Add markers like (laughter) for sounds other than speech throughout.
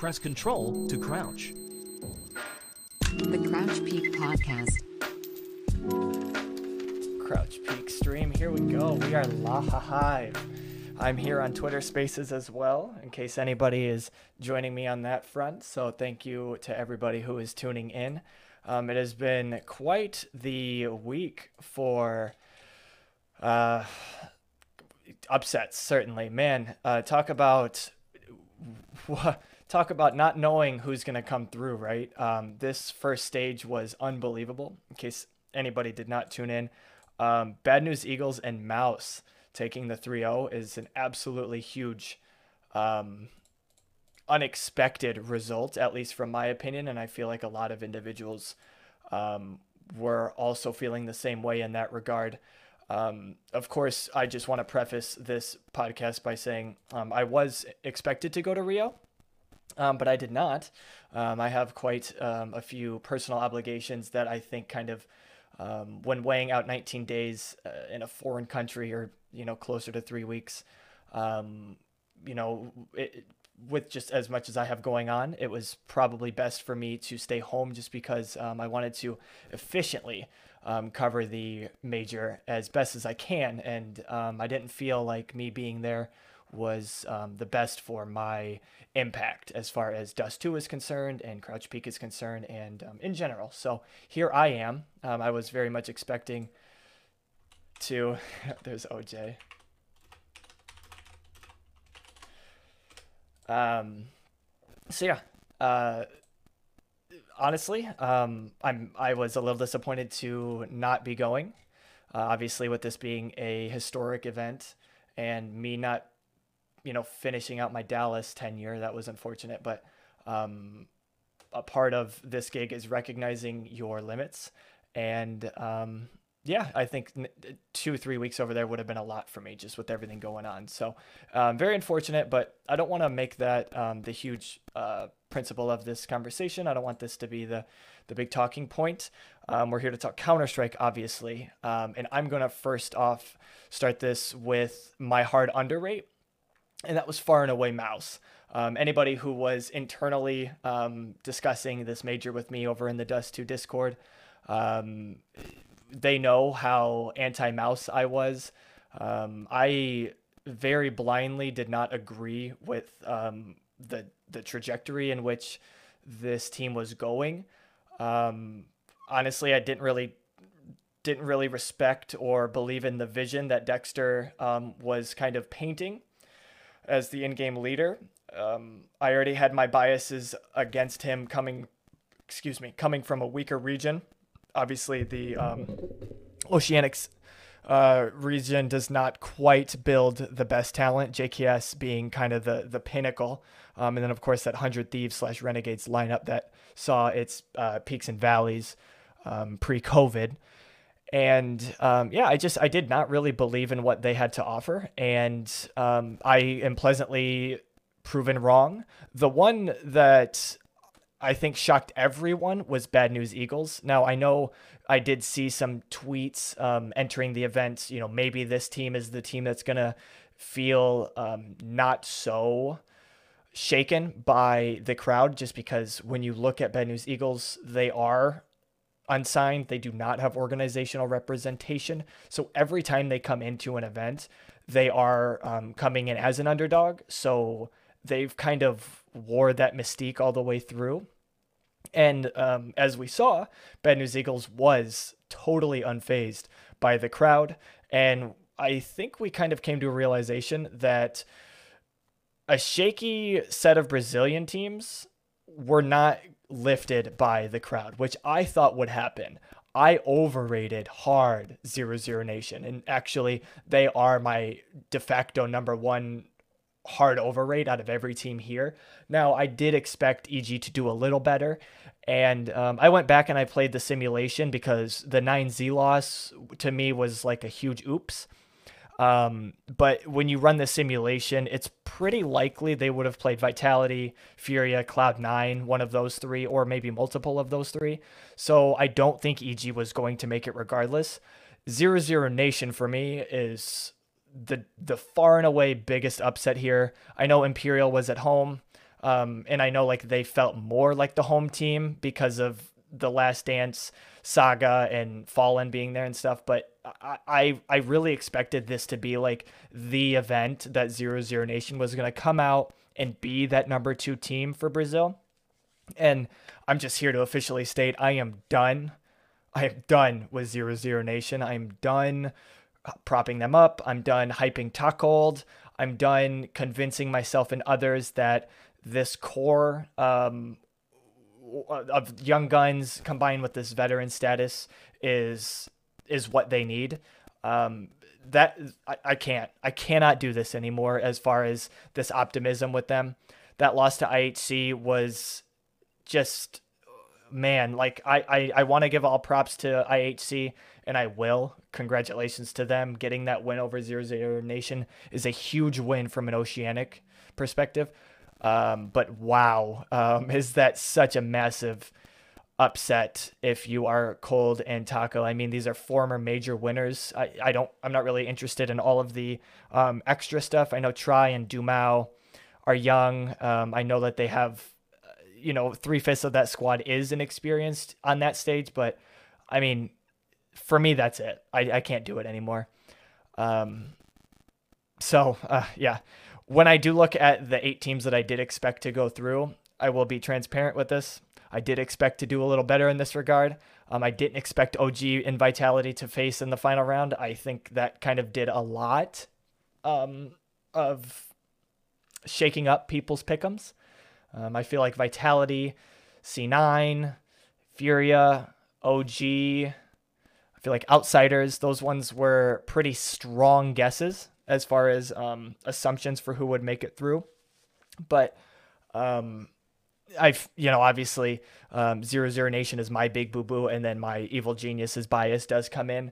press Control to crouch. The Crouch Peak Podcast. Crouch Peak stream. Here we go. We are live. I'm here on Twitter Spaces as well, in case anybody is joining me on that front. So thank you to everybody who is tuning in. Um, it has been quite the week for uh, upsets, certainly. Man, uh, talk about (laughs) talk about not knowing who's going to come through, right? Um, this first stage was unbelievable. In case anybody did not tune in, um, Bad News Eagles and MOUZ taking the 3-0 is an absolutely huge, um, unexpected result, at least from my opinion, and I feel like a lot of individuals um, were also feeling the same way in that regard. Um, of course, I just want to preface this podcast by saying um, I was expected to go to Rio, um, but I did not. Um, I have quite um, a few personal obligations that I think kind of, um, when weighing out 19 days uh, in a foreign country or you know closer to three weeks, you know, it, with just as much as I have going on, it was probably best for me to stay home just because um, I wanted to efficiently um, cover the major as best as I can. And um, I didn't feel like me being there was um, the best for my impact as far as Dust 2 is concerned and Crouch Peak is concerned and um, in general. So here I am. Um, I was very much expecting to. (laughs) There's OJ. Um, so yeah, uh, honestly, um, I'm I was a little disappointed to not be going. Uh, obviously, with this being a historic event and me not, you know, finishing out my Dallas tenure, that was unfortunate. But um, a part of this gig is recognizing your limits and um, yeah, I think two, three weeks over there would have been a lot for me just with everything going on. So, um, very unfortunate, but I don't want to make that um, the huge uh, principle of this conversation. I don't want this to be the, the big talking point. Um, we're here to talk Counter Strike, obviously. Um, and I'm going to first off start this with my hard underrate, and that was far and away MOUZ. Um, anybody who was internally um, discussing this major with me over in the Dust 2 Discord, um, they know how anti MOUZ I was. Um, I very blindly did not agree with um, the the trajectory in which this team was going. Um, honestly, I didn't really didn't really respect or believe in the vision that Dexter was kind of painting as the in-game leader. Um, I already had my biases against him coming, excuse me, coming from a weaker region obviously the um, Oceanics uh, region does not quite build the best talent. JKS being kind of the the pinnacle, um, and then of course that Hundred Thieves slash Renegades lineup that saw its uh, peaks and valleys um, pre-COVID. And um, yeah, I just I did not really believe in what they had to offer, and um, I am pleasantly proven wrong. The one that I think shocked everyone was Bad News Eagles. Now I know I did see some tweets um, entering the event. You know, maybe this team is the team that's gonna feel um, not so shaken by the crowd, just because when you look at Bad News Eagles, they are unsigned. They do not have organizational representation. So every time they come into an event, they are um, coming in as an underdog. So they've kind of wore that mystique all the way through. And um, as we saw, Bad News Eagles was totally unfazed by the crowd. And I think we kind of came to a realization that a shaky set of Brazilian teams were not lifted by the crowd, which I thought would happen. I overrated hard Zero Zero Nation, and actually, they are my de facto number one hard overrate out of every team here. Now, I did expect EG to do a little better. And um, I went back and I played the simulation because the 9Z loss to me was like a huge oops. Um, but when you run the simulation, it's pretty likely they would have played Vitality, Furia, Cloud9, one of those three, or maybe multiple of those three. So I don't think EG was going to make it regardless. Zero Zero Nation for me is the the far and away biggest upset here. I know Imperial was at home. Um, and I know like they felt more like the home team because of the Last Dance saga and Fallen being there and stuff. But I I, really expected this to be like the event that Zero Zero Nation was gonna come out and be that number two team for Brazil. And I'm just here to officially state I am done. I am done with Zero Zero Nation. I'm done propping them up. I'm done hyping Tuckold. I'm done convincing myself and others that this core um, of young guns combined with this veteran status is is what they need. Um, that I, I can't I cannot do this anymore as far as this optimism with them. That loss to IHC was just man, like I I, I want to give all props to IHC and I will. Congratulations to them. Getting that win over Zero Zero Nation is a huge win from an oceanic perspective. Um, but wow, um, is that such a massive upset if you are cold and taco. I mean these are former major winners. I, I don't i'm not really interested in all of the um, extra stuff. I know try and dumau are young. Um, i know that they have uh, you know three-fifths of that squad is inexperienced on that stage but i mean for me that's it. I, I can't do it anymore. Um, so uh, yeah when i do look at the eight teams that i did expect to go through i will be transparent with this I did expect to do a little better in this regard. Um, I didn't expect OG and Vitality to face in the final round. I think that kind of did a lot um, of shaking up people's pickums. Um, I feel like Vitality, C9, Furia, OG, I feel like Outsiders, those ones were pretty strong guesses as far as um, assumptions for who would make it through. But um, I've you know obviously um, Zero Zero Nation is my big boo boo, and then my evil genius's bias does come in.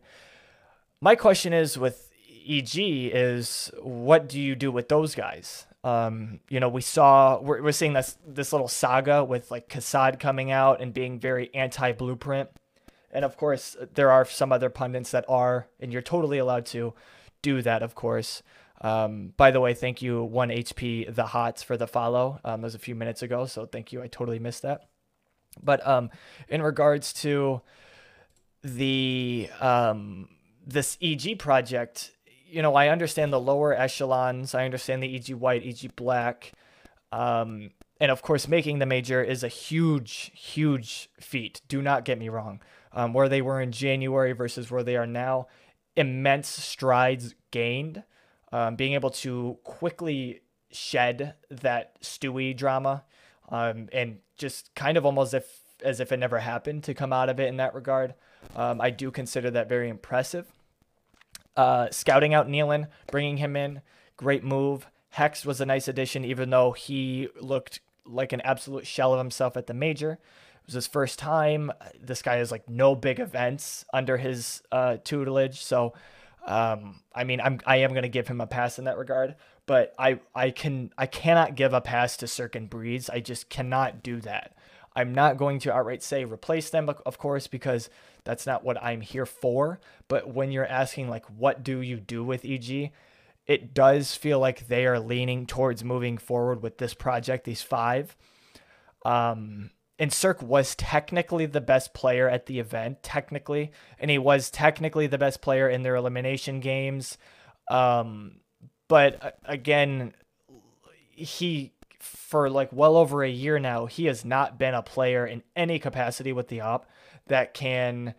My question is with EG is what do you do with those guys? Um, you know, we saw we're, we're seeing this this little saga with like Kassad coming out and being very anti blueprint, and of course there are some other pundits that are, and you're totally allowed to do that, of course. Um, by the way, thank you, 1HP The Hots, for the follow. Um, that was a few minutes ago, so thank you. I totally missed that. But um, in regards to the um, this EG project, you know, I understand the lower echelons. I understand the EG White, EG Black. Um, and of course, making the major is a huge, huge feat. Do not get me wrong. Um, where they were in January versus where they are now, immense strides gained um, being able to quickly shed that Stewie drama um, and just kind of almost if as if it never happened to come out of it in that regard. Um, I do consider that very impressive. Uh, scouting out neaLaN, bringing him in, great move. Hex was a nice addition, even though he looked like an absolute shell of himself at the major. Was his first time. This guy has like no big events under his uh, tutelage, so um, I mean, I'm I am gonna give him a pass in that regard, but I I can I cannot give a pass to CeRq and. I just cannot do that. I'm not going to outright say replace them, of course, because that's not what I'm here for. But when you're asking like, what do you do with EG? It does feel like they are leaning towards moving forward with this project, these five. Um, and CeRq was technically the best player at the event, technically, and he was technically the best player in their elimination games. Um, but uh, again, he for like well over a year now, he has not been a player in any capacity with the op that can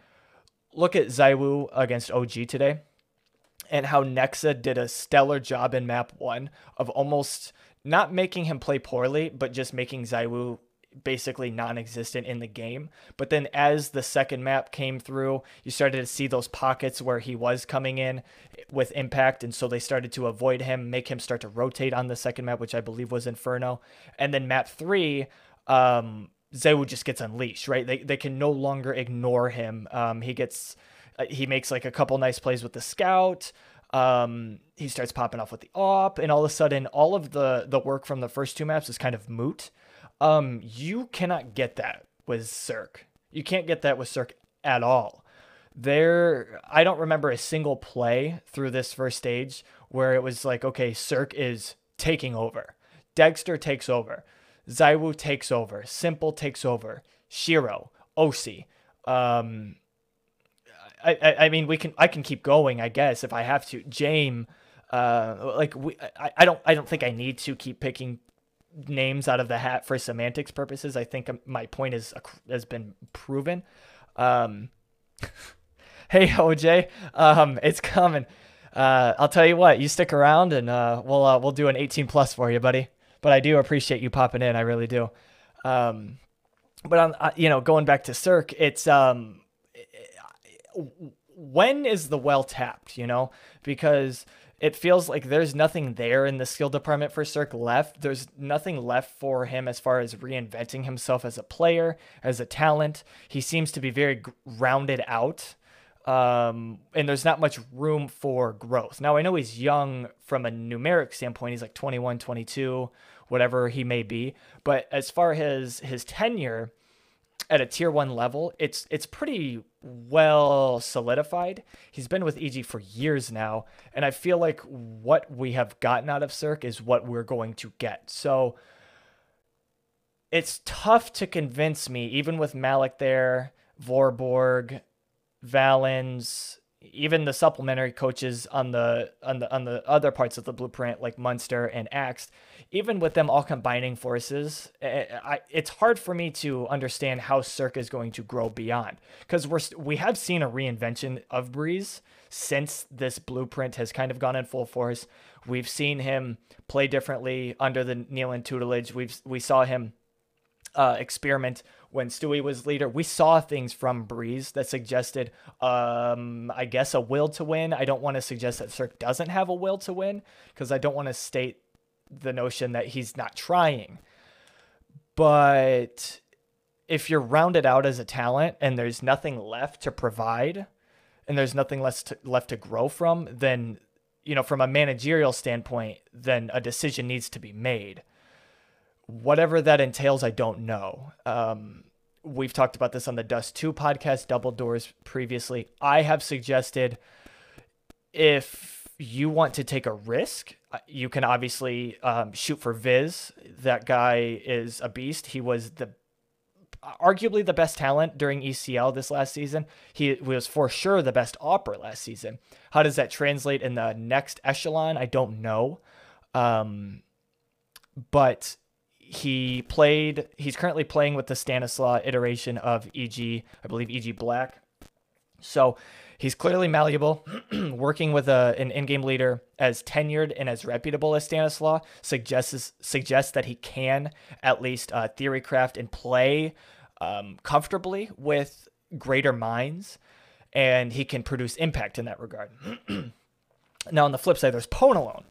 look at ZywOo against OG today and how Nexa did a stellar job in map one of almost not making him play poorly, but just making ZywOo basically non-existent in the game. But then as the second map came through, you started to see those pockets where he was coming in with impact, and so they started to avoid him, make him start to rotate on the second map, which I believe was Inferno. And then map three, um, ZywOo just gets unleashed, right? They they can no longer ignore him. Um, he gets uh, he makes like a couple nice plays with the scout. Um, he starts popping off with the op, and all of a sudden, all of the the work from the first two maps is kind of moot um, you cannot get that with CeRq. You can't get that with CeRq at all. There, I don't remember a single play through this first stage where it was like, okay, CeRq is taking over. degster takes over. ZywOo takes over. s1mple takes over. sh1ro, oSee. Um, I, I, I mean, we can I can keep going, I guess, if I have to. Jame, uh, like we, I, I don't I don't think I need to keep picking names out of the hat for semantics purposes. I think um, my point is has been proven. Um, (laughs) hey OJ, um, it's coming. Uh, I'll tell you what, you stick around and uh, we'll uh, we'll do an 18 plus for you, buddy. But I do appreciate you popping in. I really do. Um, but on uh, you know going back to CeRq, it's um, when is the well tapped? You know because it feels like there's nothing there in the skill department for CeRq left. There's nothing left for him as far as reinventing himself as a player, as a talent. He seems to be very rounded out. Um, and there's not much room for growth. Now, I know he's young from a numeric standpoint. He's like 21, 22, whatever he may be. But as far as his tenure, at a tier one level, it's it's pretty well solidified. He's been with EG for years now, and I feel like what we have gotten out of CeRq is what we're going to get. So it's tough to convince me, even with Malik there, Vorborg, Valens, even the supplementary coaches on the on the on the other parts of the blueprint like Munster and Axe, even with them all combining forces, eh, eh, I, it's hard for me to understand how CeRq is going to grow beyond because we're we have seen a reinvention of Brehze since this blueprint has kind of gone in full force. We've seen him play differently under the neaLaN tutelage. We've we saw him uh, experiment when Stewie was leader, we saw things from Brehze that suggested, um, I guess, a will to win. I don't want to suggest that CeRq doesn't have a will to win because I don't want to state the notion that he's not trying. But if you're rounded out as a talent and there's nothing left to provide and there's nothing less to, left to grow from, then, you know, from a managerial standpoint, then a decision needs to be made whatever that entails, I don't know. Um, we've talked about this on the Dust 2 podcast, Double Doors, previously. I have suggested if you want to take a risk, uh, you can obviously um, shoot for Viz. That guy is a beast. He was the arguably the best talent during ECL this last season. He was for sure the best opper last season. How does that translate in the next echelon? I don't know. Um, but he played he's currently playing with the Stanislaw iteration of EG, I believe EG Black. So he's clearly malleable. (clears throat) Working with a, an in-game leader as tenured and as reputable as Stanislaw suggests suggests that he can at least uh, theory craft and play um, comfortably with greater minds, and he can produce impact in that regard. (clears throat) now on the flip side, there's Ponalone.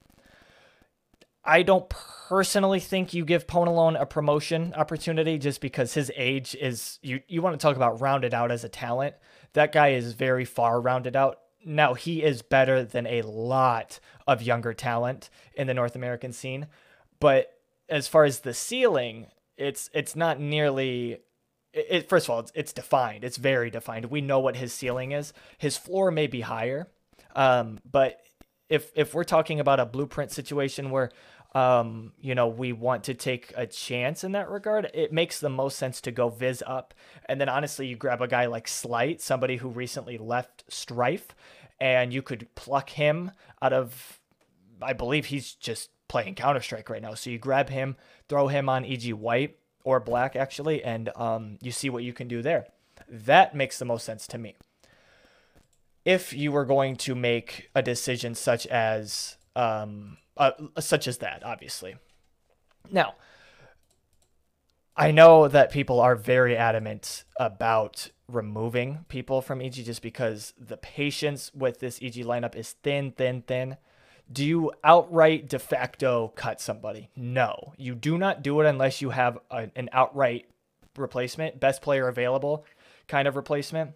I don't personally think you give Ponalone a promotion opportunity just because his age is you you want to talk about rounded out as a talent. That guy is very far rounded out. Now he is better than a lot of younger talent in the North American scene, but as far as the ceiling, it's it's not nearly it, first of all, it's, it's defined. It's very defined. We know what his ceiling is. His floor may be higher, um, but if if we're talking about a blueprint situation where um, you know, we want to take a chance in that regard, it makes the most sense to go Viz up. And then honestly, you grab a guy like Slight, somebody who recently left Strife, and you could pluck him out of, I believe he's just playing Counter Strike right now. So you grab him, throw him on EG White or Black actually, and um, you see what you can do there. That makes the most sense to me. If you were going to make a decision such as, um, uh, such as that, obviously. Now, I know that people are very adamant about removing people from EG just because the patience with this EG lineup is thin, thin, thin. Do you outright de facto cut somebody? No, you do not do it unless you have a, an outright replacement, best player available kind of replacement.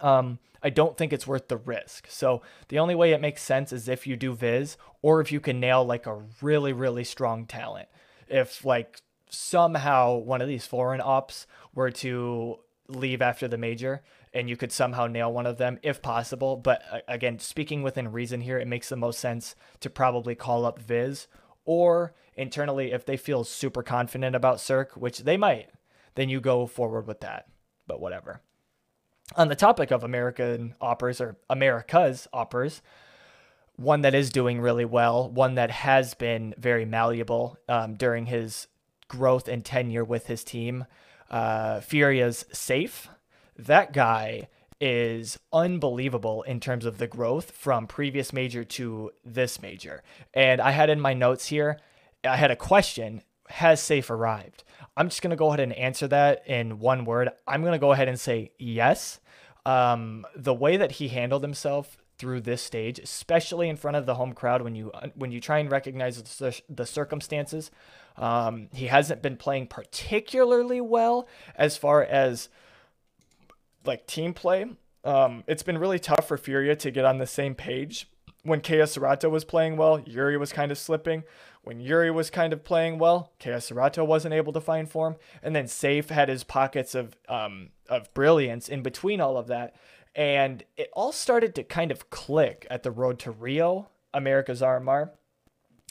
Um, I don't think it's worth the risk. So the only way it makes sense is if you do Viz or if you can nail like a really, really strong talent. If like somehow one of these foreign ops were to leave after the major and you could somehow nail one of them if possible. But again, speaking within reason here, it makes the most sense to probably call up Viz Or internally, if they feel super confident about CeRq, which they might, then you go forward with that. But whatever. On the topic of American oppers or America's oppers, one that is doing really well, one that has been very malleable um, during his growth and tenure with his team. Uh, Furia's safe. That guy is unbelievable in terms of the growth from previous major to this major. And I had in my notes here, I had a question Has safe arrived? I'm just going to go ahead and answer that in one word. I'm going to go ahead and say yes. Um, the way that he handled himself through this stage, especially in front of the home crowd, when you when you try and recognize the, circumstances, um, he hasn't been playing particularly well as far as like team play. Um, it's been really tough for Furia to get on the same page. When KSCERATO was playing well, yuurih was kind of slipping. When yuurih was kind of playing well, Kaya wasn't able to find form. And then Safe had his pockets of um, of brilliance in between all of that. And it all started to kind of click at the road to Rio, America's RMR.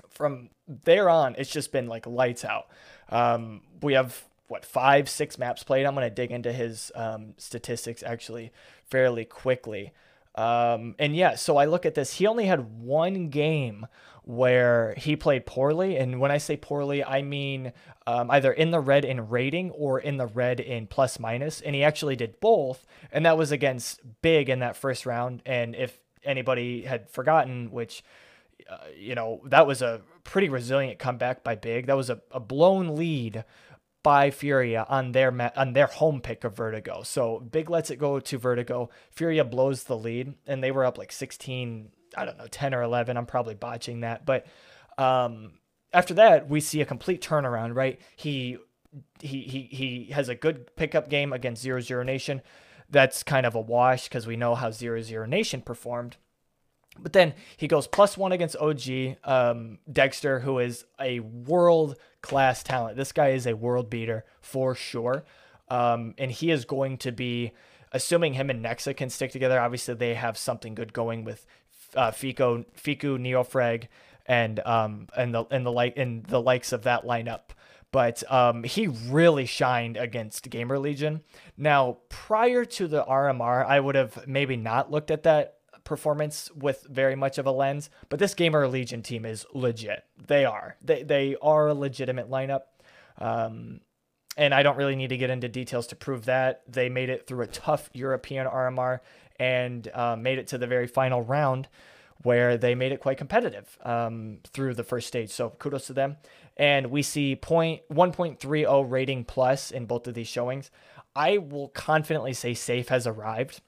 From there on, it's just been like lights out. Um, we have what five, six maps played. I'm gonna dig into his um, statistics actually fairly quickly. Um, and yeah, so I look at this. He only had one game where he played poorly. And when I say poorly, I mean um, either in the red in rating or in the red in plus minus. And he actually did both. And that was against Big in that first round. And if anybody had forgotten, which, uh, you know, that was a pretty resilient comeback by Big. That was a, a blown lead by Furia on their ma- on their home pick of Vertigo. So Big lets it go to Vertigo. Furia blows the lead, and they were up like 16, I don't know, 10 or 11. I'm probably botching that, but um, after that we see a complete turnaround. Right? He he he he has a good pickup game against Zero Zero Nation. That's kind of a wash because we know how Zero Zero Nation performed. But then he goes plus one against OG um, degster, who is a world class talent. This guy is a world beater for sure. Um, and he is going to be, assuming him and Nexa can stick together. Obviously, they have something good going with uh, Fico, Fiku, Neofrag, and um, and the and the like and the likes of that lineup. But um, he really shined against Gamer Legion. Now, prior to the RMR, I would have maybe not looked at that performance with very much of a lens, but this Gamer Legion team is legit. They are. They they are a legitimate lineup. Um, and I don't really need to get into details to prove that. They made it through a tough European RMR and uh, made it to the very final round where they made it quite competitive um, through the first stage. So kudos to them. And we see point 1.30 rating plus in both of these showings. I will confidently say safe has arrived.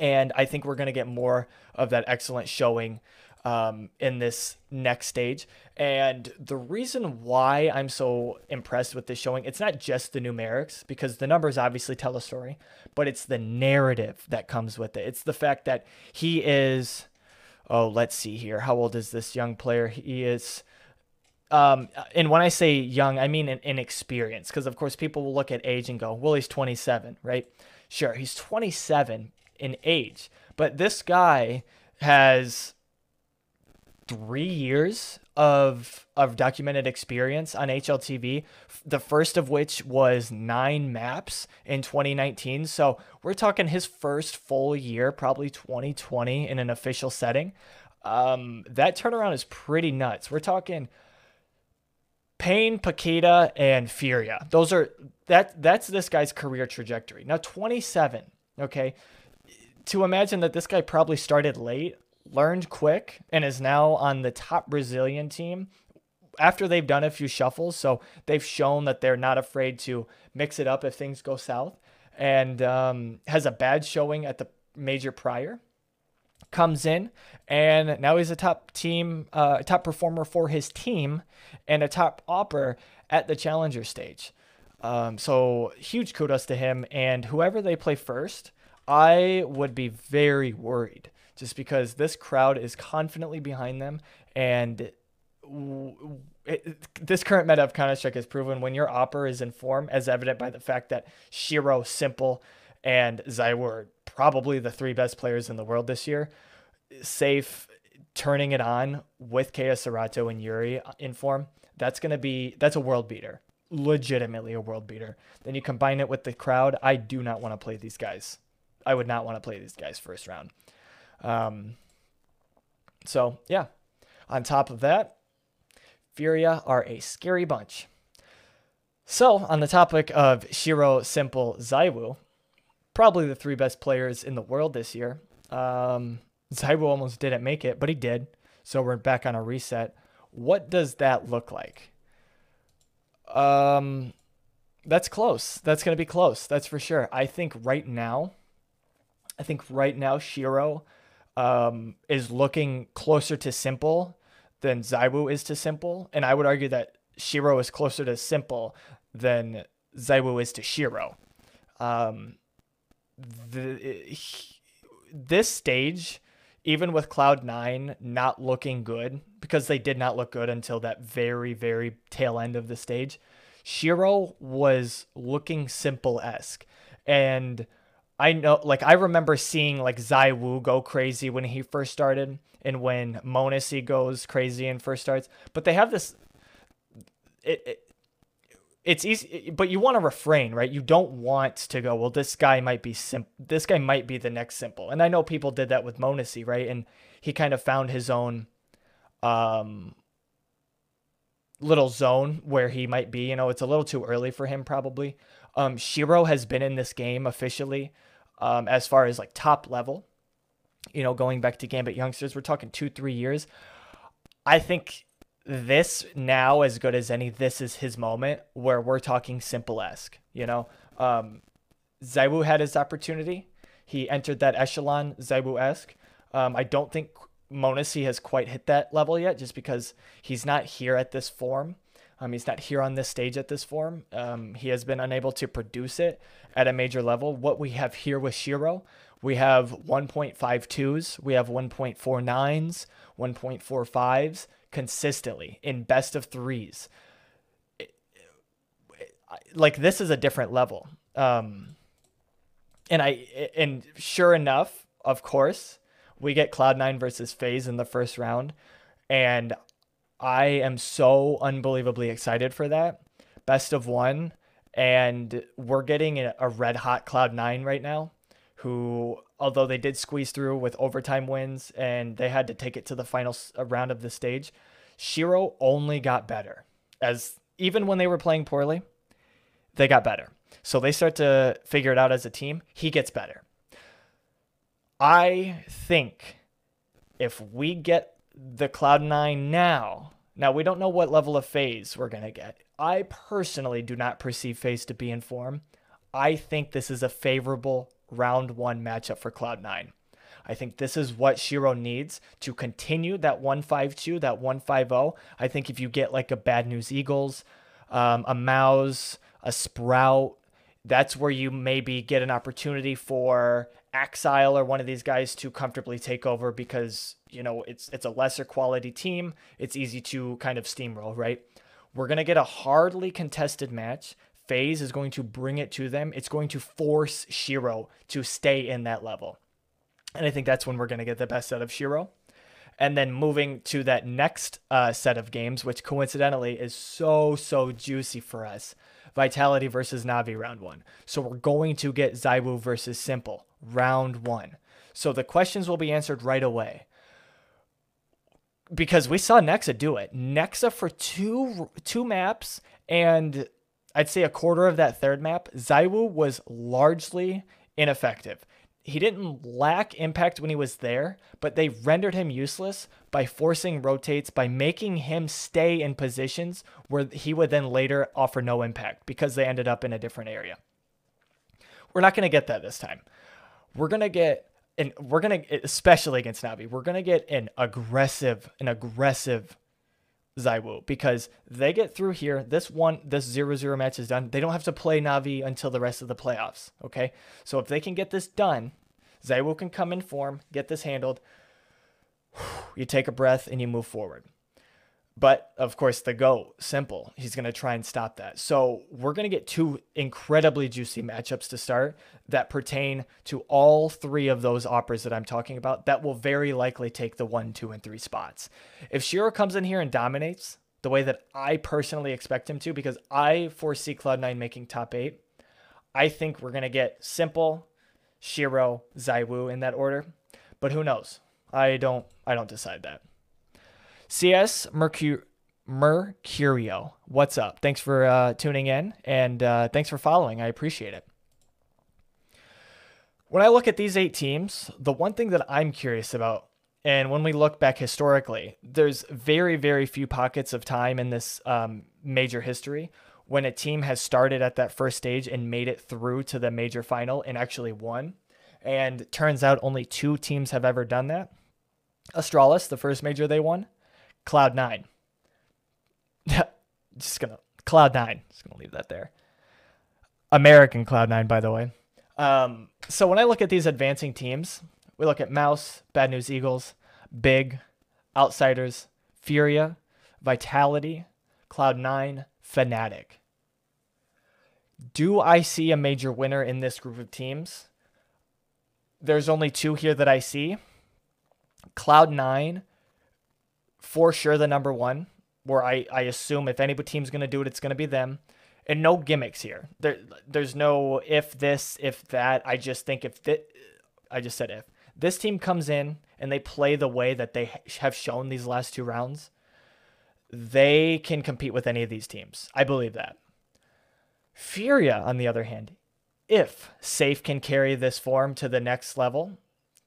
And I think we're going to get more of that excellent showing um, in this next stage. And the reason why I'm so impressed with this showing, it's not just the numerics, because the numbers obviously tell a story, but it's the narrative that comes with it. It's the fact that he is, oh, let's see here. How old is this young player? He is. Um, and when I say young, I mean inexperienced, because of course people will look at age and go, well, he's 27, right? Sure, he's 27, in age. But this guy has three years of of documented experience on HLTV. The first of which was nine maps in 2019. So we're talking his first full year, probably 2020, in an official setting. Um, that turnaround is pretty nuts. We're talking Pain, Paquetá, and Furia. Those are that that's this guy's career trajectory. Now 27. Okay to imagine that this guy probably started late, learned quick, and is now on the top Brazilian team after they've done a few shuffles. So they've shown that they're not afraid to mix it up if things go south, and um, has a bad showing at the major prior. Comes in and now he's a top team, uh, top performer for his team, and a top opper at the challenger stage. Um, so huge kudos to him and whoever they play first I would be very worried just because this crowd is confidently behind them and it, this current meta of Counter Strike has proven when your opper is in form, as evident by the fact that sh1ro, s1mple, and Zai were probably the three best players in the world this year. Safe turning it on with KSCERATO and yuurih in form, that's going to be that's a world beater. Legitimately a world beater. Then you combine it with the crowd. I do not want to play these guys. I would not want to play these guys first round. Um, so yeah. On top of that, Furia are a scary bunch. So, on the topic of sh1ro, s1mple, ZywOo, probably the three best players in the world this year. Um, ZywOo almost didn't make it, but he did. So we're back on a reset. What does that look like? Um, that's close. That's gonna be close. That's for sure. I think right now, I think right now sh1ro, um, is looking closer to s1mple than ZywOo is to s1mple, and I would argue that sh1ro is closer to s1mple than ZywOo is to sh1ro. Um, the, this stage, even with Cloud9 not looking good, because they did not look good until that very, very tail end of the stage, sh1ro was looking s1mple esque. And I know, like, I remember seeing, like, ZywOo go crazy when he first started and when m0NESY goes crazy and first starts. But they have this. It, it it's easy, but you want to refrain, right? You don't want to go, well, this guy might be sim- this guy might be the next s1mple. And I know people did that with m0NESY, right? And he kind of found his own um little zone where he might be. You know, it's a little too early for him probably. Um sh1ro has been in this game officially um as far as like top level. You know, going back to Gambit Youngsters, we're talking 2-3 years. I think this now as good as any this is his moment where we're talking s1mple esque you know um ZywOo had his opportunity he entered that echelon ZywOo esque um, i don't think m0NESY has quite hit that level yet just because he's not here at this form um, he's not here on this stage at this form um, he has been unable to produce it at a major level what we have here with sh1ro we have 1.52s we have 1.49s 1.45s consistently in best of threes. like this is a different level. Um, and I and sure enough, of course, we get Cloud9 versus FaZe in the first round, and I am so unbelievably excited for that. Best of one, and we're getting a red hot Cloud9 right now, who although they did squeeze through with overtime wins and they had to take it to the final uh, round of the stage, sh1ro only got better. As even when they were playing poorly, they got better. So they start to figure it out as a team. He gets better. I think if we get the Cloud9 now, now we don't know what level of FaZe we're going to get. I personally do not perceive FaZe to be in form. I think this is a favorable round one matchup for Cloud9. I think this is what sh1ro needs to continue that 152, that 150. I think if you get like a Bad News Eagles, um, a MOUZ, a Sprout, that's where you maybe get an opportunity for Ax1Le or one of these guys to comfortably take over because you know it's it's a lesser quality team. It's easy to kind of steamroll, right? We're gonna get a hardly contested match. FaZe is going to bring it to them. It's going to force sh1ro to stay in that level. And I think that's when we're going to get the best out of sh1ro. And then moving to that next uh, set of games, which coincidentally is so, so juicy for us Vitality versus Navi round one. So we're going to get ZywOo versus s1mple round one. So the questions will be answered right away. Because we saw Nexa do it. Nexa for two two maps and I'd say a quarter of that third map, ZywOo was largely ineffective he didn't lack impact when he was there, but they rendered him useless by forcing rotates, by making him stay in positions where he would then later offer no impact because they ended up in a different area. We're not going to get that this time. We're going to get and we're to especially against Navi, we're to get an aggressive an aggressive ZywOo because they get through here. This one, this 0 0 match is done. They don't have to play Navi until the rest of the playoffs. Okay. So if they can get this done, ZywOo can come in form, get this handled. (sighs) You take a breath and you move forward. But of course, the GOAT, s1mple. He's going to try and stop that. So we're going to get two incredibly juicy matchups to start that pertain to all three of those oppers that I'm talking about that will very likely take the one, two, and three spots. If sh1ro comes in here and dominates the way that I personally expect him to, because I foresee Cloud9 making top eight, I think we're going to get s1mple, sh1ro, ZywOo in that order. But who knows? I don't I don't decide that. CS Mercur- Mercurio, what's up? Thanks for uh, tuning in and uh, thanks for following. I appreciate it. When I look at these eight teams, the one thing that I'm curious about, and when we look back historically, there's very, very few pockets of time in this um, major history when a team has started at that first stage and made it through to the major final and actually won. And turns out only two teams have ever done that. Astralis, the first major they won, Cloud9. (laughs) Just gonna Cloud9. Just gonna leave that there. American Cloud9, by the way. Um, so when I look at these advancing teams, we look at MOUZ, Bad News Eagles, Big, Outsiders, Furia, Vitality, Cloud9, Fnatic. Do I see a major winner in this group of teams? There's only two here that I see. Cloud9, for sure the number one, where I, I assume if any team's going to do it, it's going to be them. And no gimmicks here. There, there's no if this, if that. I just think if this, I just said if this team comes in and they play the way that they have shown these last two rounds, they can compete with any of these teams. I believe that. Furia, on the other hand, if Safe can carry this form to the next level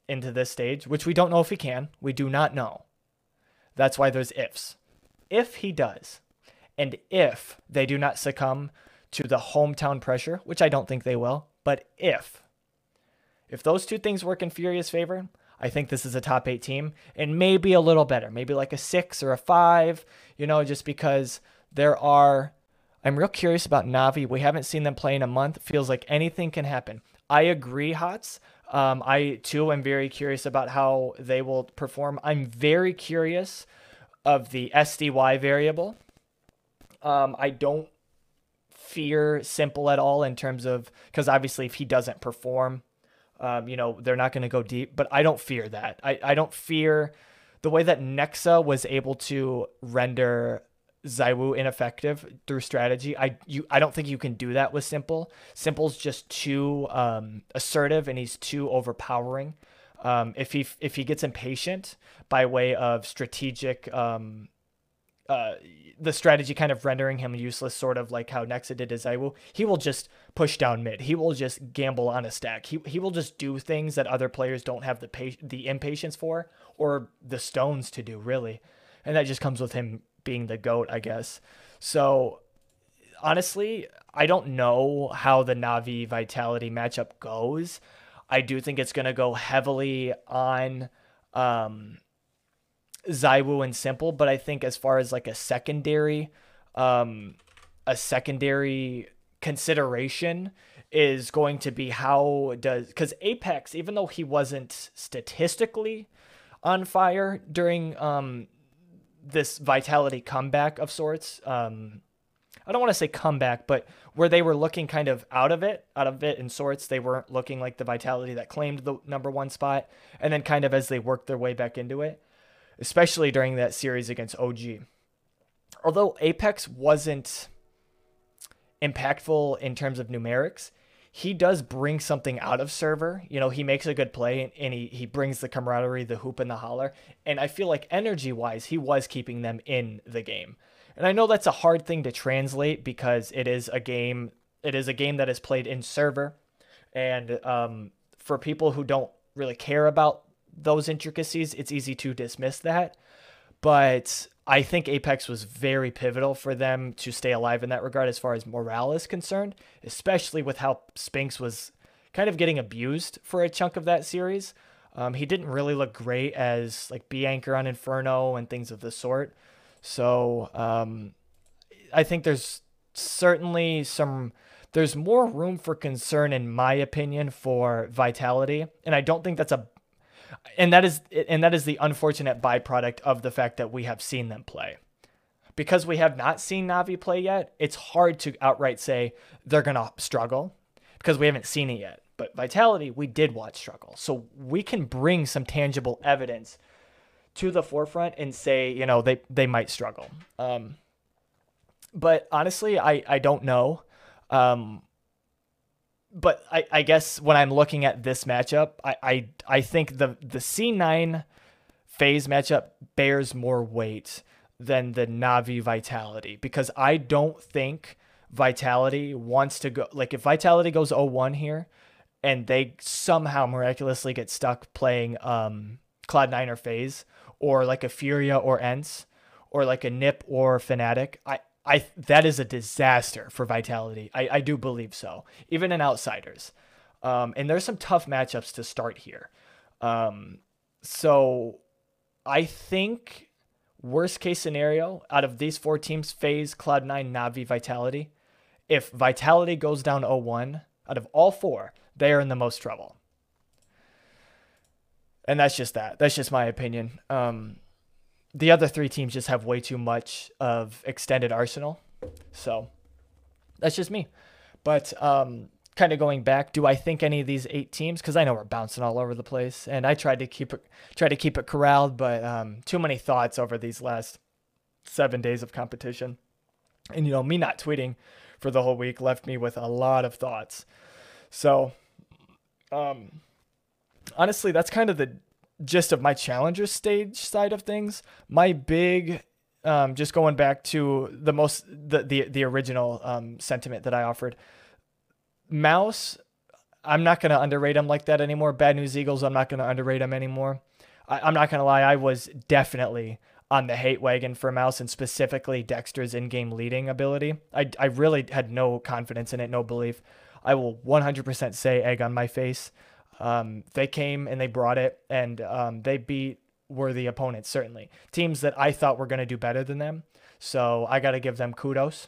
into this stage, which we don't know if he can, we do not know. That's why there's ifs. If he does, and if they do not succumb to the hometown pressure, which I don't think they will, but if, if those two things work in Furia's favor, I think this is a top eight team and maybe a little better, maybe like a six or a five, you know, just because there are. I'm real curious about Navi. We haven't seen them play in a month. Feels like anything can happen. I agree, Hots. Um, I too am very curious about how they will perform. I'm very curious of the SDY variable. Um, I don't fear s1mple at all in terms of because obviously if he doesn't perform, um, you know, they're not going to go deep, but I don't fear that. I, I don't fear the way that Nexa was able to render ZywOo ineffective through strategy. I you I don't think you can do that with s1mple. s1mple's just too um, assertive and he's too overpowering. Um, if he if he gets impatient by way of strategic um, uh, the strategy kind of rendering him useless, sort of like how Nexa did to ZywOo, he will just push down mid. He will just gamble on a stack. He, he will just do things that other players don't have the pa- the impatience for or the stones to do, really. And that just comes with him being the GOAT, I guess. So honestly, I don't know how the Navi Vitality matchup goes. I do think it's going to go heavily on um, and s1mple, but I think as far as like a secondary, um, a secondary consideration is going to be how does because Apex, even though he wasn't statistically on fire during um, this vitality comeback of sorts, um, I don't want to say comeback, but where they were looking kind of out of it, out of it in sorts, they weren't looking like the vitality that claimed the number one spot, and then kind of as they worked their way back into it especially during that series against OG. Although Apex wasn't impactful in terms of numerics, he does bring something out of server. You know, he makes a good play and he, he brings the camaraderie, the hoop and the holler. And I feel like energy wise, he was keeping them in the game. And I know that's a hard thing to translate because it is a game, it is a game that is played in server. And um, for people who don't really care about those intricacies, it's easy to dismiss that. But I think Apex was very pivotal for them to stay alive in that regard as far as morale is concerned, especially with how Spinx was kind of getting abused for a chunk of that series. Um, he didn't really look great as like B anchor on Inferno and things of the sort. So um, I think there's certainly some there's more room for concern in my opinion for vitality and i don't think that's a and that is and that is the unfortunate byproduct of the fact that we have seen them play. because we have not seen Navi play yet, it's hard to outright say they're going to struggle because we haven't seen it yet. But Vitality, we did watch struggle. So we can bring some tangible evidence to the forefront and say, you know, they, they might struggle. Um, but honestly, I, I don't know. Um, but I, I guess when I'm looking at this matchup, I, I, I think the, the C9 FaZe matchup bears more weight than the Navi Vitality because I don't think Vitality wants to go. Like, if Vitality goes 0 1 here and they somehow miraculously get stuck playing um, Cloud9 or FaZe or like a Furia or ENCE or like a NiP or Fnatic, I, I that is a disaster for Vitality. I, I do believe so, even in outsiders. Um, and there's some tough matchups to start here. Um, so I think worst case scenario out of these four teams, FaZe, Cloud9, Navi, Vitality, if Vitality goes down 0-1, out of all four, they are in the most trouble. And that's just that. That's just my opinion. Um, the other three teams just have way too much of extended arsenal. So that's just me. But um, kind of going back, do I think any of these eight teams? Because I know we're bouncing all over the place, and I tried to keep it try to keep it corralled, but um, too many thoughts over these last seven days of competition, and you know me not tweeting for the whole week left me with a lot of thoughts. So, um, honestly, that's kind of the gist of my challenger stage side of things. My big um, just going back to the most the the, the original um, sentiment that I offered. MOUZ, I'm not gonna underrate him like that anymore. Bad News Eagles, I'm not gonna underrate him anymore. I, I'm not gonna lie, I was definitely on the hate wagon for MOUZ and specifically Dexter's in-game leading ability. I I really had no confidence in it, no belief. I will 100% say egg on my face. Um, they came and they brought it, and um, they beat worthy opponents, certainly. Teams that I thought were going to do better than them. So I got to give them kudos.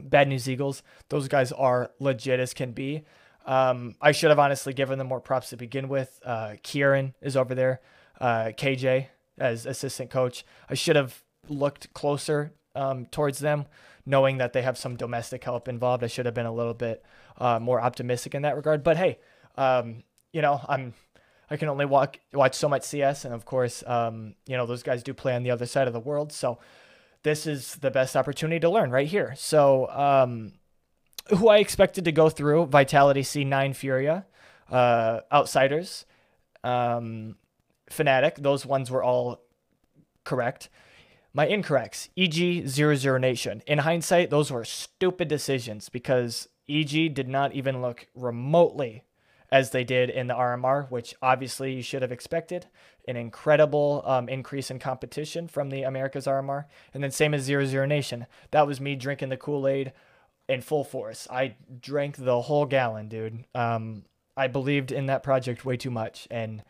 Bad News Eagles, those guys are legit as can be. Um, I should have honestly given them more props to begin with. Uh, Kieran is over there, uh, KJ as assistant coach. I should have looked closer um, towards them, knowing that they have some domestic help involved. I should have been a little bit uh, more optimistic in that regard. But hey, um, you know, I'm I can only walk watch so much CS, and of course, um, you know, those guys do play on the other side of the world. So this is the best opportunity to learn right here. So um, who I expected to go through Vitality C9 Furia, uh, Outsiders, um, Fnatic, those ones were all correct. My incorrects, EG 00 Nation. In hindsight, those were stupid decisions because EG did not even look remotely as they did in the RMR, which obviously you should have expected. An incredible um, increase in competition from the Americas RMR. And then same as Zero Zero Nation. That was me drinking the Kool Aid in full force. I drank the whole gallon, dude. Um, I believed in that project way too much. And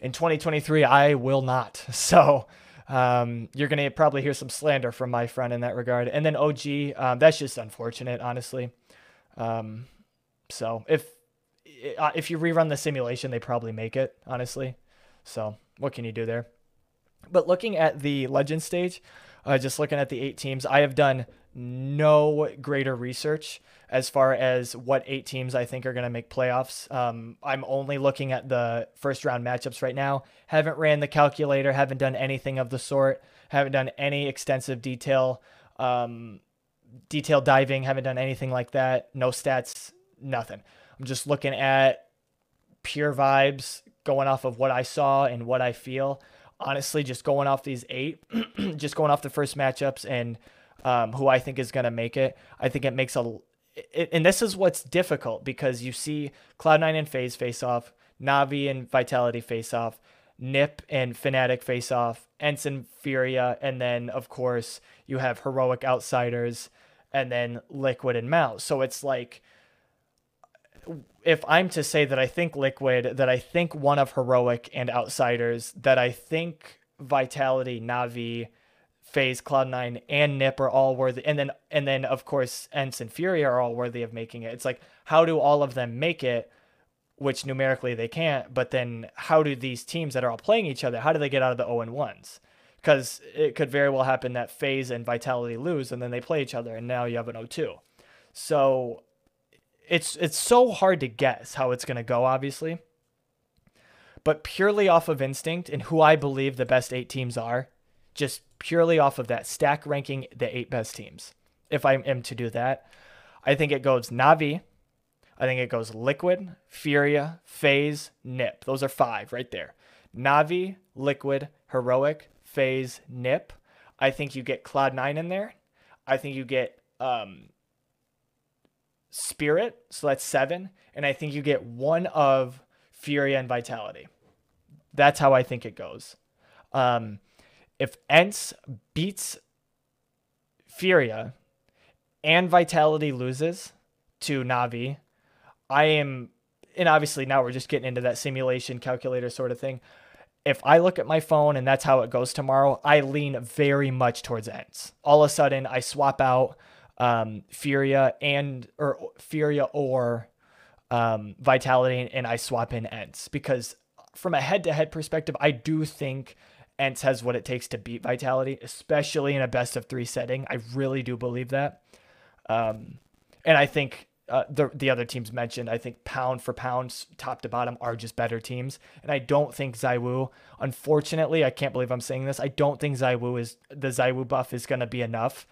in 2023, I will not. (laughs) So. Um, you're going to probably hear some slander from my friend in that regard. And then OG, um, that's just unfortunate, honestly. Um, so if uh, if you rerun the simulation, they probably make it, honestly. So what can you do there? But looking at the legend stage, uh, just looking at the eight teams, I have done no greater research as far as what eight teams I think are going to make playoffs. Um, I'm only looking at the first round matchups right now. Haven't ran the calculator, haven't done anything of the sort, haven't done any extensive detail, um, detail diving, haven't done anything like that. No stats, nothing. I'm just looking at pure vibes, going off of what I saw and what I feel. Honestly, just going off these eight, (clears throat) just going off the first matchups and um, who I think is going to make it. I think it makes a, it, and this is what's difficult because you see Cloud9 and FaZe face off, Navi and Vitality face off, NiP and Fnatic face off, Ensign Furia, and then of course you have Heroic Outsiders, and then Liquid and MOUZ. So it's like if I'm to say that I think Liquid, that I think one of Heroic and Outsiders, that I think Vitality, Navi, FaZe, Cloud9, and NiP are all worthy, and then and then of course ENCE and Fury are all worthy of making it. It's like how do all of them make it? Which numerically they can't, but then how do these teams that are all playing each other? How do they get out of the 0 and ones? because it could very well happen that FaZe and Vitality lose and then they play each other and now you have an 0-2. So it's it's so hard to guess how it's going to go obviously. But purely off of instinct and who I believe the best 8 teams are, just purely off of that stack ranking the 8 best teams. If I am to do that, I think it goes Navi, I think it goes Liquid, Furia, FaZe NiP. Those are 5 right there. Navi, Liquid, Heroic, FaZe NiP. I think you get Cloud9 in there. I think you get um, Spirit, so that's seven. And I think you get one of Fury and Vitality. That's how I think it goes. Um, if ENCE beats Furia and Vitality loses to Navi, I am, and obviously now we're just getting into that simulation calculator sort of thing if I look at my phone and that's how it goes tomorrow, I lean very much towards ENCE. All of a sudden, I swap out um, Furia and or Furia or um, Vitality, and I swap in ENCE because from a head-to-head perspective, I do think ENCE has what it takes to beat Vitality, especially in a best of three setting. I really do believe that, um, and I think uh, the the other teams mentioned, I think pound for pound, top to bottom, are just better teams. And I don't think ZywOo, unfortunately, I can't believe I'm saying this. I don't think ZywOo is the ZywOo buff is going to be enough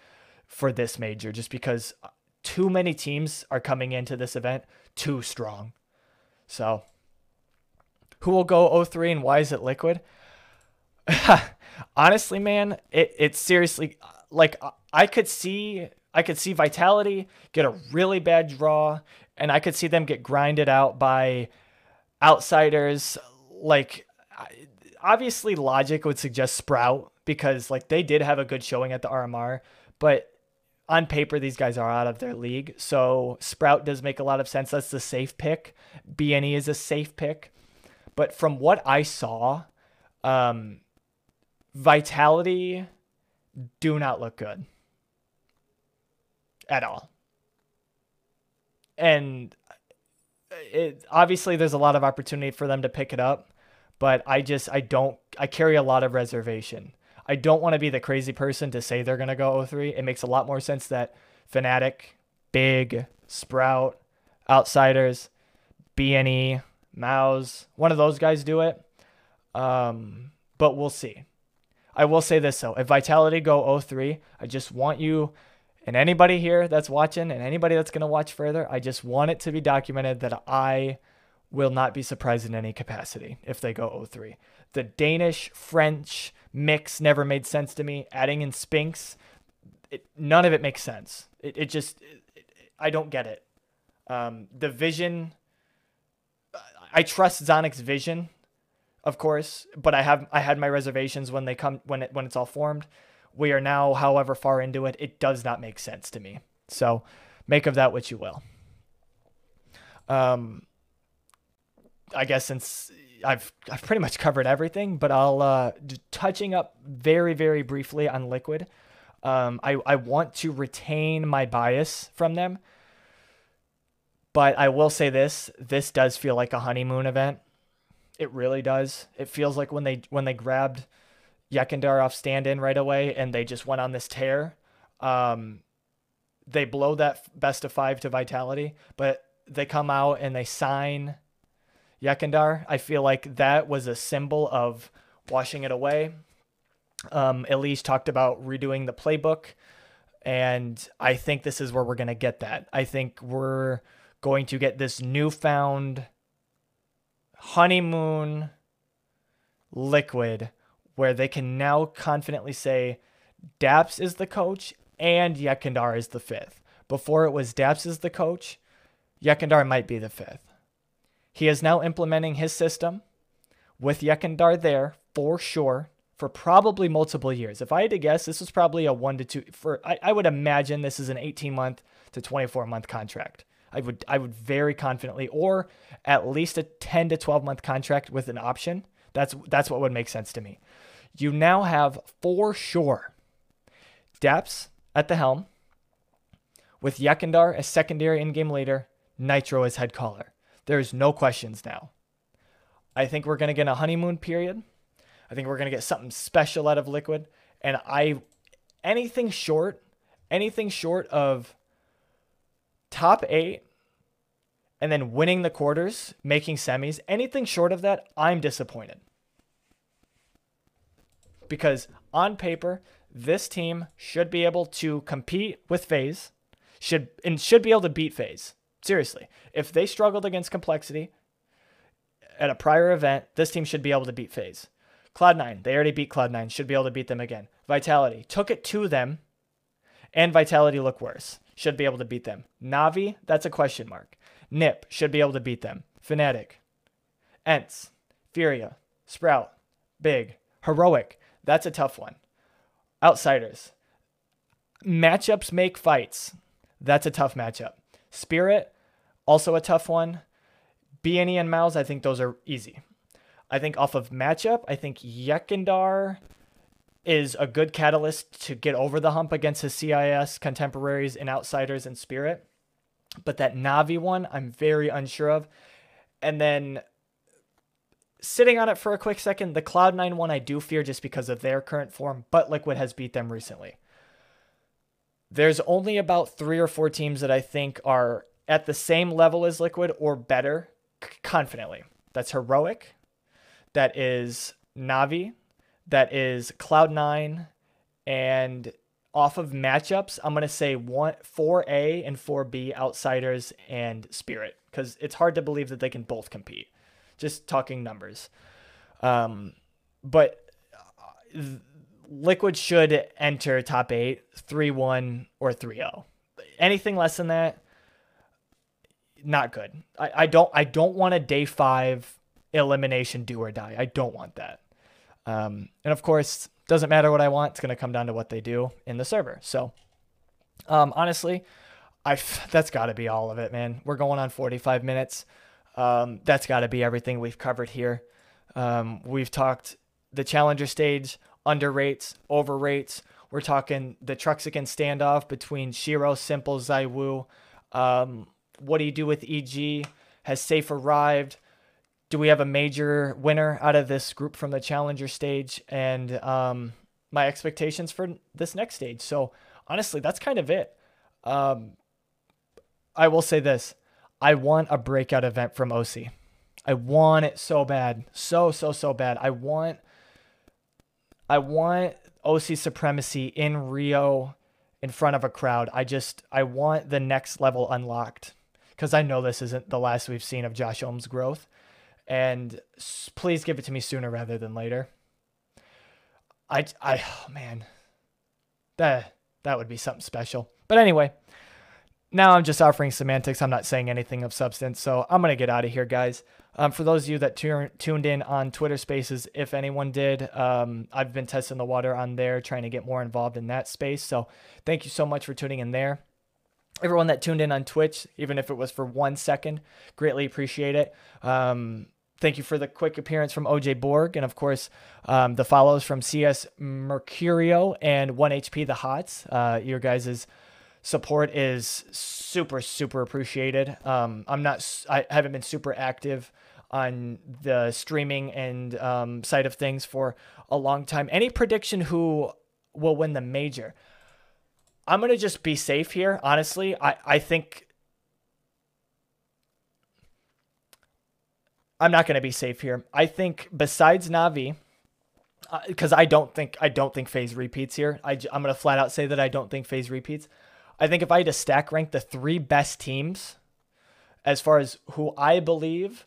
for this major, just because too many teams are coming into this event too strong. So, who will go 03 and why is it Liquid? (laughs) Honestly, man, it it's seriously like I could see I could see Vitality get a really bad draw, and I could see them get grinded out by outsiders. Like, obviously, logic would suggest Sprout because like they did have a good showing at the RMR, but on paper these guys are out of their league. So Sprout does make a lot of sense. That's the safe pick. BNE is a safe pick, but from what I saw, um, Vitality do not look good at all. And it obviously there's a lot of opportunity for them to pick it up, but I just I don't I carry a lot of reservation. I don't want to be the crazy person to say they're going to go 03. It makes a lot more sense that Fnatic, Big, Sprout, Outsiders, BNE, MOUZ, one of those guys do it. Um, but we'll see. I will say this though. If Vitality go 03, I just want you and anybody here that's watching and anybody that's going to watch further, I just want it to be documented that I will not be surprised in any capacity if they go 03. The Danish French mix never made sense to me. Adding in Spinx, it, none of it makes sense. It, it just, it, I don't get it. Um, the vision, I trust zonic's vision, of course, but I have I had my reservations when they come when it when it's all formed we are now, however far into it, it does not make sense to me. So make of that what you will. Um, I guess since I've I've pretty much covered everything, but I'll uh, touching up very very briefly on Liquid. Um, I I want to retain my bias from them, but I will say this: this does feel like a honeymoon event. It really does. It feels like when they when they grabbed Yekindar off stand in right away, and they just went on this tear. Um, they blow that best of five to Vitality, but they come out and they sign Yekindar. I feel like that was a symbol of washing it away. Um, EliGE talked about redoing the playbook, and I think this is where we're going to get that. I think we're going to get this newfound honeymoon liquid where they can now confidently say Daps is the coach and Yekindar is the fifth. Before it was Daps is the coach, Yekindar might be the fifth. He is now implementing his system with Yekindar there for sure for probably multiple years. If I had to guess, this was probably a one to two for I, I would imagine this is an 18 month to 24 month contract. I would I would very confidently or at least a 10 to 12 month contract with an option. That's that's what would make sense to me you now have for sure Daps at the helm, with Yekindar as secondary in-game leader, nitr0 as head caller. There's no questions now. I think we're going to get a honeymoon period. I think we're going to get something special out of Liquid. And I, anything short, anything short of top eight and then winning the quarters, making semis, anything short of that, I'm disappointed. Because on paper, this team should be able to compete with FaZe, should and should be able to beat FaZe. Seriously, if they struggled against complexity at a prior event, this team should be able to beat FaZe. Cloud9, they already beat Cloud9, should be able to beat them again. Vitality took it to them, and Vitality look worse. Should be able to beat them. Navi, that's a question mark. Nip should be able to beat them. Fnatic, ENCE, Furia, Sprout, Big, Heroic, that's a tough one. Outsiders, matchups make fights. That's a tough matchup. Spirit, also a tough one. BNE and MOUZ, I think those are easy. I think off of matchup, I think Yekindar is a good catalyst to get over the hump against his CIS contemporaries and outsiders and Spirit. But that Navi one, I'm very unsure of. And then sitting on it for a quick second, the Cloud9 one I do fear just because of their current form, but Liquid has beat them recently. There's only about three or four teams that I think are at the same level as Liquid or better confidently. That's Heroic, that is Navi, that is Cloud9, and off of matchups, I'm gonna say one 4A and 4B outsiders and Spirit because it's hard to believe that they can both compete. Just talking numbers, um, but uh, Liquid should enter top eight, three one or 3-0. Anything less than that, not good. I, I don't I don't want a day five elimination do or die. I don't want that. Um, and of course, doesn't matter what I want. It's going to come down to what they do in the server. So, um, honestly, I (laughs) that's got to be all of it, man. We're going on 45 minutes. Um, that's got to be everything we've covered here. Um, we've talked the challenger stage, under rates, over rates. We're talking the Truxican standoff between sh1ro, s1mple, ZywOo. Um, what do you do with EG? Has Safe arrived? Do we have a major winner out of this group from the challenger stage? And um, my expectations for this next stage. So honestly, that's kind of it. Um, I will say this: I want a breakout event from OC. I want it so bad, so so so bad. I want, I want OC supremacy in Rio, in front of a crowd. I just I want the next level unlocked because I know this isn't the last we've seen of Josh Ohm's growth. And please give it to me sooner rather than later. I, I, oh man, that that would be something special. But anyway, now I'm just offering semantics. I'm not saying anything of substance. So I'm gonna get out of here, guys. Um, for those of you that tu- tuned in on Twitter Spaces, if anyone did, um, I've been testing the water on there, trying to get more involved in that space. So thank you so much for tuning in there everyone that tuned in on Twitch, even if it was for one second, greatly appreciate it. Um, thank you for the quick appearance from OJ Borg, and of course, um, the follows from CS Mercurio and 1HP The Hots. Uh, your guys' support is super, super appreciated. Um, I'm not, I haven't been super active on the streaming and um, side of things for a long time. Any prediction who will win the major? I'm gonna just be safe here. Honestly, I I think I'm not gonna be safe here. I think besides Navi, because uh, I don't think I don't think FaZe repeats here. I I'm gonna flat out say that I don't think FaZe repeats. I think if I had to stack rank the three best teams, as far as who I believe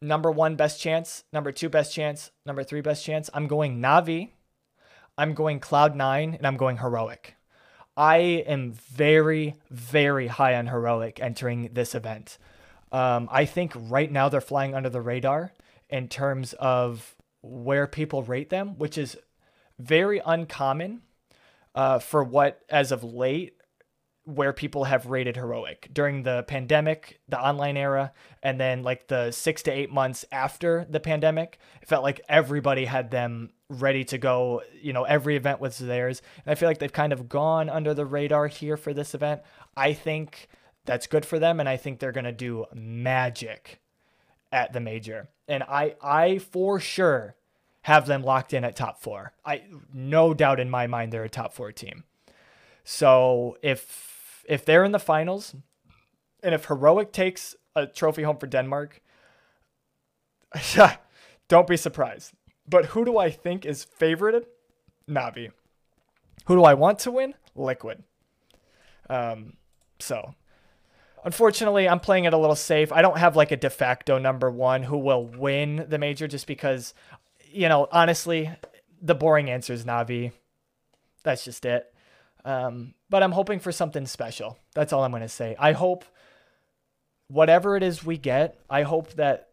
number one best chance, number two best chance, number three best chance, I'm going Navi, I'm going Cloud9, and I'm going Heroic. I am very, very high on Heroic entering this event. Um, I think right now they're flying under the radar in terms of where people rate them, which is very uncommon uh, for what, as of late, where people have rated heroic during the pandemic, the online era, and then like the six to eight months after the pandemic. It felt like everybody had them ready to go. You know, every event was theirs. And I feel like they've kind of gone under the radar here for this event. I think that's good for them. And I think they're going to do magic at the major. And I, I for sure have them locked in at top four. I no doubt in my mind they're a top four team. So if if they're in the finals, and if Heroic takes a trophy home for Denmark, (laughs) don't be surprised. But who do I think is favorited? Navi. Who do I want to win? Liquid. Um, so unfortunately, I'm playing it a little safe. I don't have like a de facto number one who will win the major just because, you know, honestly, the boring answer is Navi. That's just it. Um, but I'm hoping for something special. That's all I'm going to say. I hope whatever it is we get, I hope that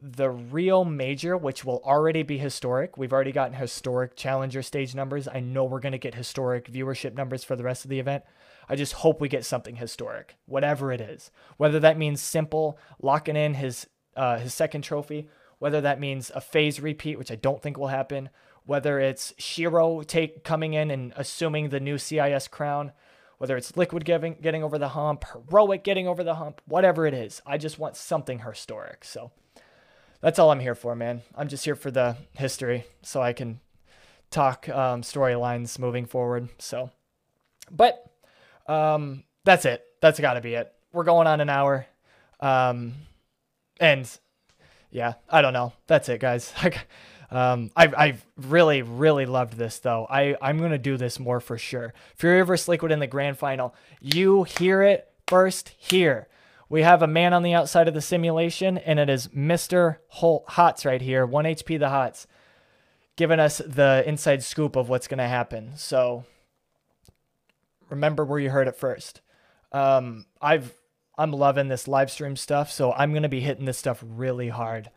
the real major, which will already be historic, we've already gotten historic challenger stage numbers. I know we're going to get historic viewership numbers for the rest of the event. I just hope we get something historic, whatever it is. Whether that means s1mple locking in his uh, his second trophy, whether that means a FaZe repeat, which I don't think will happen, whether it's sh1ro take coming in and assuming the new CIS crown, whether it's Liquid giving, getting over the hump, Heroic getting over the hump, whatever it is. I just want something historic. So that's all I'm here for, man. I'm just here for the history so I can talk um, storylines moving forward. So, but um, that's it. That's got to be it. We're going on an hour. Um, and yeah, I don't know. That's it, guys. (laughs) um, I've, I've really, really loved this though. I, I'm going to do this more for sure. Fury vs. Liquid in the grand final. You hear it first here. We have a man on the outside of the simulation, and it is Mr. Holt Hots right here, 1 HP the Hots, giving us the inside scoop of what's going to happen. So remember where you heard it first. Um, I've I'm loving this live stream stuff, so I'm gonna be hitting this stuff really hard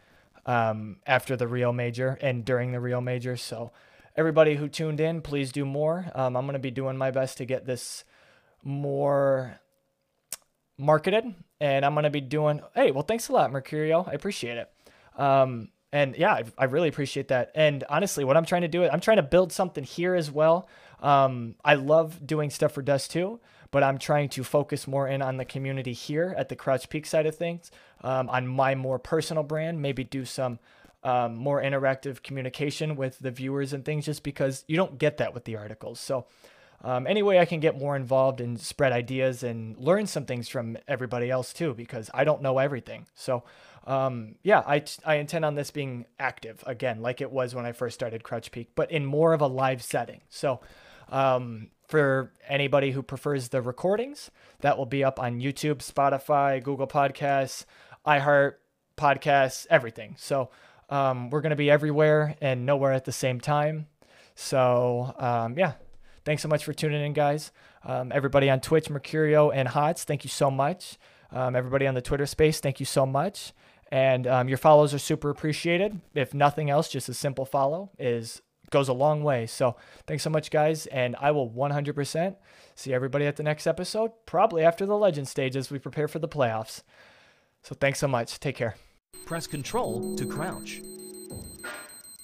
um, after the Rio Major and during the Rio Major. So everybody who tuned in, please do more. Um, I'm gonna be doing my best to get this more marketed, and I'm gonna be doing. Hey, well, thanks a lot, Mercurio. I appreciate it. Um, and yeah, I, I, really appreciate that. And honestly, what I'm trying to do, is I'm trying to build something here as well. Um, I love doing stuff for Dust too, but I'm trying to focus more in on the community here at the Crouch Peak side of things, um, on my more personal brand, maybe do some um, more interactive communication with the viewers and things, just because you don't get that with the articles. So, um, anyway, I can get more involved and spread ideas and learn some things from everybody else too, because I don't know everything. So, um, yeah, I, I intend on this being active again, like it was when I first started Crouch Peak, but in more of a live setting. So, um, for anybody who prefers the recordings, that will be up on YouTube, Spotify, Google Podcasts, iHeart Podcasts, everything. So um, we're going to be everywhere and nowhere at the same time. So um, yeah, thanks so much for tuning in, guys. Um, everybody on Twitch, Mercurio, and Hots, thank you so much. Um, everybody on the Twitter space, thank you so much. And um, your follows are super appreciated. If nothing else, just a simple follow is goes a long way. So thanks so much, guys. And I will 100% see everybody at the next episode, probably after the legend stage as we prepare for the playoffs. So thanks so much. Take care. Press control to crouch.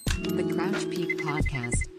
The Crouch Peak Podcast.